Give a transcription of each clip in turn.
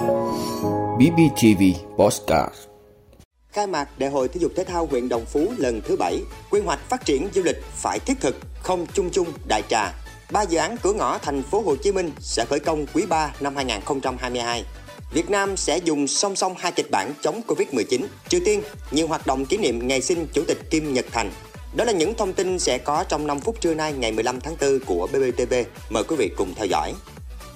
BBTV Postcard Khai mạc Đại hội Thể dục Thể thao huyện Đồng Phú lần thứ 7, quy hoạch phát triển du lịch phải thiết thực, không chung chung đại trà. Ba dự án cửa ngõ thành phố Hồ Chí Minh sẽ khởi công quý 3 năm 2022. Việt Nam sẽ dùng song song hai kịch bản chống Covid-19. Triều Tiên, nhiều hoạt động kỷ niệm ngày sinh Chủ tịch Kim Nhật Thành. Đó là những thông tin sẽ có trong 5 phút trưa nay ngày 15 tháng 4 của BBTV. Mời quý vị cùng theo dõi.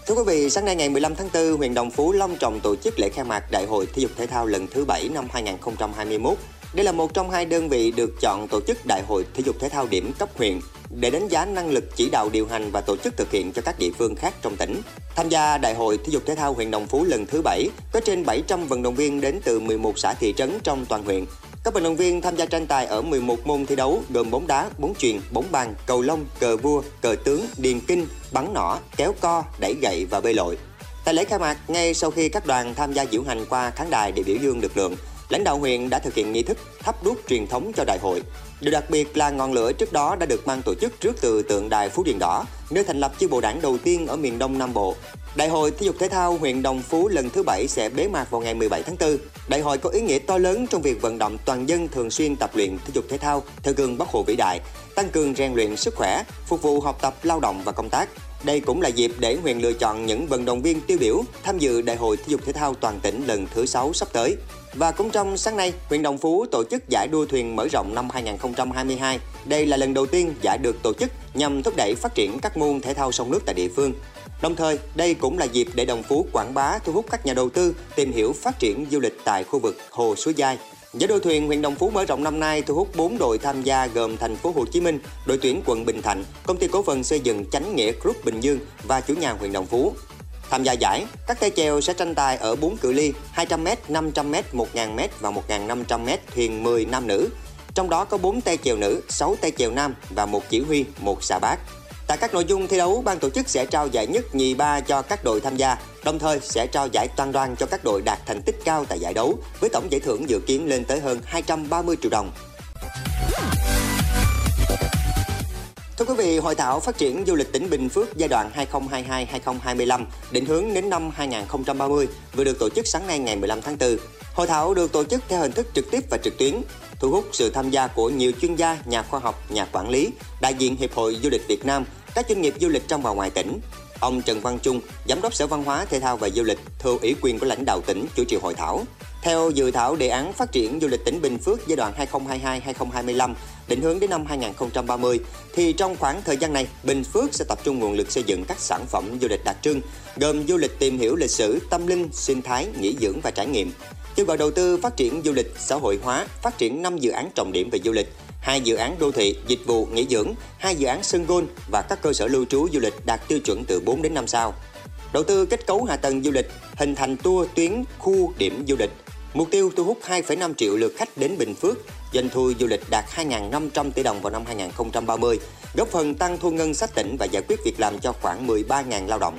Thưa quý vị, sáng nay ngày 15 tháng 4, huyện Đồng Phú long trọng tổ chức lễ khai mạc Đại hội Thể dục Thể thao lần thứ 7 năm 2021. Đây là một trong hai đơn vị được chọn tổ chức Đại hội Thể dục Thể thao điểm cấp huyện để đánh giá năng lực chỉ đạo điều hành và tổ chức thực hiện cho các địa phương khác trong tỉnh. Tham gia Đại hội Thể dục Thể thao huyện Đồng Phú lần thứ 7, có trên 700 vận động viên đến từ 11 xã thị trấn trong toàn huyện. Các vận động viên tham gia tranh tài ở 11 môn thi đấu gồm bóng đá, bóng chuyền, bóng bàn, cầu lông, cờ vua, cờ tướng, điền kinh, bắn nỏ, kéo co, đẩy gậy và bơi lội. Tại lễ khai mạc, ngay sau khi các đoàn tham gia diễu hành qua khán đài để biểu dương lực lượng, lãnh đạo huyện đã thực hiện nghi thức thắp đuốc truyền thống cho đại hội. Điều đặc biệt là ngọn lửa trước đó đã được mang tổ chức trước từ tượng đài Phú Điền Đỏ, nơi thành lập chi bộ đảng đầu tiên ở miền Đông Nam Bộ. Đại hội Thể dục Thể thao huyện Đồng Phú lần thứ 7 sẽ bế mạc vào ngày 17 tháng 4. Đại hội có ý nghĩa to lớn trong việc vận động toàn dân thường xuyên tập luyện thể dục thể thao theo gương Bắc Hồ vĩ đại, tăng cường rèn luyện sức khỏe, phục vụ học tập, lao động và công tác. Đây cũng là dịp để huyện lựa chọn những vận động viên tiêu biểu tham dự Đại hội Thể dục Thể thao toàn tỉnh lần thứ 6 sắp tới. Và cũng trong sáng nay, huyện Đồng Phú tổ chức giải đua thuyền mở rộng năm 2022. Đây là lần đầu tiên giải được tổ chức nhằm thúc đẩy phát triển các môn thể thao sông nước tại địa phương. Đồng thời, đây cũng là dịp để Đồng Phú quảng bá thu hút các nhà đầu tư tìm hiểu phát triển du lịch tại khu vực Hồ Suối Giai. Giải đua thuyền huyện Đồng Phú mở rộng năm nay thu hút 4 đội tham gia gồm thành phố Hồ Chí Minh, đội tuyển quận Bình Thạnh, công ty cổ phần xây dựng Chánh Nghĩa Group Bình Dương và chủ nhà huyện Đồng Phú. Tham gia giải, các tay chèo sẽ tranh tài ở 4 cự ly 200m, 500m, 1000m và 1500m thuyền 10 nam nữ. Trong đó có 4 tay chèo nữ, 6 tay chèo nam và một chỉ huy, một xà bát. Tại các nội dung thi đấu, ban tổ chức sẽ trao giải nhất, nhì, ba cho các đội tham gia, đồng thời sẽ trao giải toàn đoàn cho các đội đạt thành tích cao tại giải đấu, với tổng giải thưởng dự kiến lên tới hơn 230 triệu đồng. Thưa quý vị, Hội thảo phát triển du lịch tỉnh Bình Phước giai đoạn 2022-2025 định hướng đến năm 2030 vừa được tổ chức sáng nay ngày 15 tháng 4. Hội thảo được tổ chức theo hình thức trực tiếp và trực tuyến, thu hút sự tham gia của nhiều chuyên gia, nhà khoa học, nhà quản lý, đại diện Hiệp hội Du lịch Việt Nam, các doanh nghiệp du lịch trong và ngoài tỉnh. Ông Trần Văn Trung, Giám đốc Sở Văn hóa, Thể thao và Du lịch, thưa ủy quyền của lãnh đạo tỉnh chủ trì hội thảo. Theo dự thảo đề án phát triển du lịch tỉnh Bình Phước giai đoạn 2022-2025 định hướng đến năm 2030 thì trong khoảng thời gian này, Bình Phước sẽ tập trung nguồn lực xây dựng các sản phẩm du lịch đặc trưng gồm du lịch tìm hiểu lịch sử, tâm linh, sinh thái, nghỉ dưỡng và trải nghiệm. Kêu gọi đầu tư phát triển du lịch xã hội hóa, phát triển 5 dự án trọng điểm về du lịch, hai dự án đô thị, dịch vụ, nghỉ dưỡng, hai dự án sân golf và các cơ sở lưu trú du lịch đạt tiêu chuẩn từ 4 đến 5 sao. Đầu tư kết cấu hạ tầng du lịch, hình thành tour tuyến khu điểm du lịch, Mục tiêu thu hút 2,5 triệu lượt khách đến Bình Phước, doanh thu du lịch đạt 2.500 tỷ đồng vào năm 2030, góp phần tăng thu ngân sách tỉnh và giải quyết việc làm cho khoảng 13.000 lao động.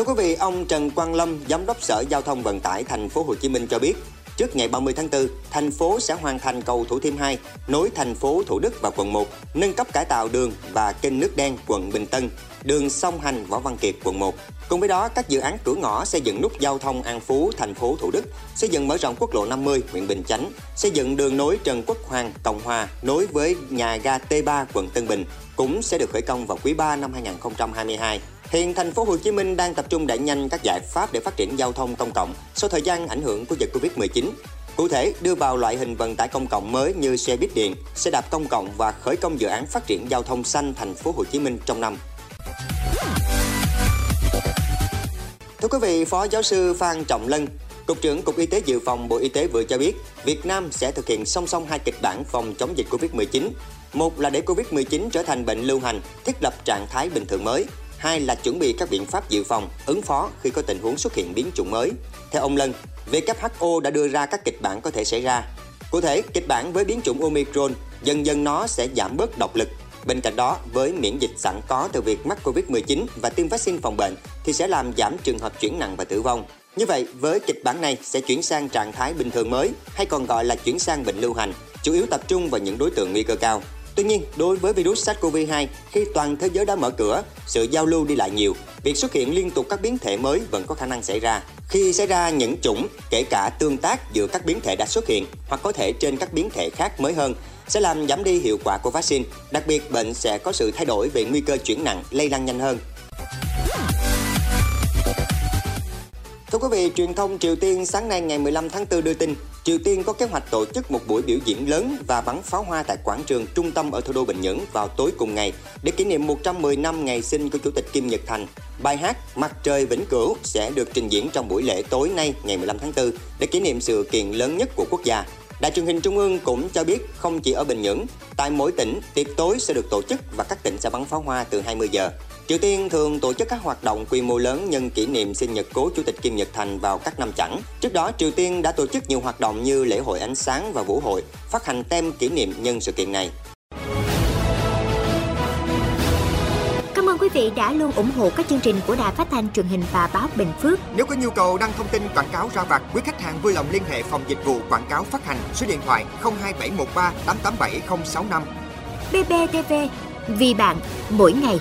Thưa quý vị, ông Trần Quang Lâm, Giám đốc Sở Giao thông Vận tải Thành phố Hồ Chí Minh cho biết, trước ngày 30 tháng 4, thành phố sẽ hoàn thành cầu Thủ Thiêm 2 nối thành phố Thủ Đức và quận 1, nâng cấp cải tạo đường và kênh nước đen quận Bình Tân, đường song hành Võ Văn Kiệt quận 1. Cùng với đó, các dự án cửa ngõ xây dựng nút giao thông An Phú, thành phố Thủ Đức, xây dựng mở rộng quốc lộ 50, huyện Bình Chánh, xây dựng đường nối Trần Quốc Hoàng, Cộng Hòa nối với nhà ga T3 quận Tân Bình cũng sẽ được khởi công vào quý 3 năm 2022. Hiện thành phố Hồ Chí Minh đang tập trung đẩy nhanh các giải pháp để phát triển giao thông công cộng sau thời gian ảnh hưởng của dịch Covid-19. Cụ thể, đưa vào loại hình vận tải công cộng mới như xe buýt điện, xe đạp công cộng và khởi công dự án phát triển giao thông xanh thành phố Hồ Chí Minh trong năm. Thưa quý vị, Phó Giáo sư Phan Trọng Lân, Cục trưởng Cục Y tế Dự phòng Bộ Y tế vừa cho biết, Việt Nam sẽ thực hiện song song hai kịch bản phòng chống dịch Covid-19. Một là để Covid-19 trở thành bệnh lưu hành, thiết lập trạng thái bình thường mới. Hai là chuẩn bị các biện pháp dự phòng, ứng phó khi có tình huống xuất hiện biến chủng mới. Theo ông Lân, WHO đã đưa ra các kịch bản có thể xảy ra. Cụ thể, kịch bản với biến chủng Omicron, dần dần nó sẽ giảm bớt độc lực, Bên cạnh đó, với miễn dịch sẵn có từ việc mắc Covid-19 và tiêm vaccine phòng bệnh thì sẽ làm giảm trường hợp chuyển nặng và tử vong. Như vậy, với kịch bản này sẽ chuyển sang trạng thái bình thường mới hay còn gọi là chuyển sang bệnh lưu hành, chủ yếu tập trung vào những đối tượng nguy cơ cao. Tuy nhiên, đối với virus SARS-CoV-2, khi toàn thế giới đã mở cửa, sự giao lưu đi lại nhiều, việc xuất hiện liên tục các biến thể mới vẫn có khả năng xảy ra. Khi xảy ra những chủng, kể cả tương tác giữa các biến thể đã xuất hiện hoặc có thể trên các biến thể khác mới hơn, sẽ làm giảm đi hiệu quả của vaccine. Đặc biệt, bệnh sẽ có sự thay đổi về nguy cơ chuyển nặng, lây lan nhanh hơn. Thưa quý vị, truyền thông Triều Tiên sáng nay ngày 15 tháng 4 đưa tin Triều Tiên có kế hoạch tổ chức một buổi biểu diễn lớn và bắn pháo hoa tại quảng trường trung tâm ở thủ đô Bình Nhưỡng vào tối cùng ngày để kỷ niệm 110 năm ngày sinh của Chủ tịch Kim Nhật Thành. Bài hát Mặt trời vĩnh cửu sẽ được trình diễn trong buổi lễ tối nay ngày 15 tháng 4 để kỷ niệm sự kiện lớn nhất của quốc gia. Đài truyền hình Trung ương cũng cho biết không chỉ ở Bình Nhưỡng, tại mỗi tỉnh tiệc tối sẽ được tổ chức và các tỉnh sẽ bắn pháo hoa từ 20 giờ. Triều Tiên thường tổ chức các hoạt động quy mô lớn nhân kỷ niệm sinh nhật cố Chủ tịch Kim Nhật Thành vào các năm chẵn. Trước đó, Triều Tiên đã tổ chức nhiều hoạt động như lễ hội ánh sáng và vũ hội, phát hành tem kỷ niệm nhân sự kiện này. Cảm ơn quý vị đã luôn ủng hộ các chương trình của Đài Phát thanh truyền hình và báo Bình Phước. Nếu có nhu cầu đăng thông tin quảng cáo ra vặt, quý khách hàng vui lòng liên hệ phòng dịch vụ quảng cáo phát hành số điện thoại 02713 887065. BBTV, vì bạn, mỗi ngày.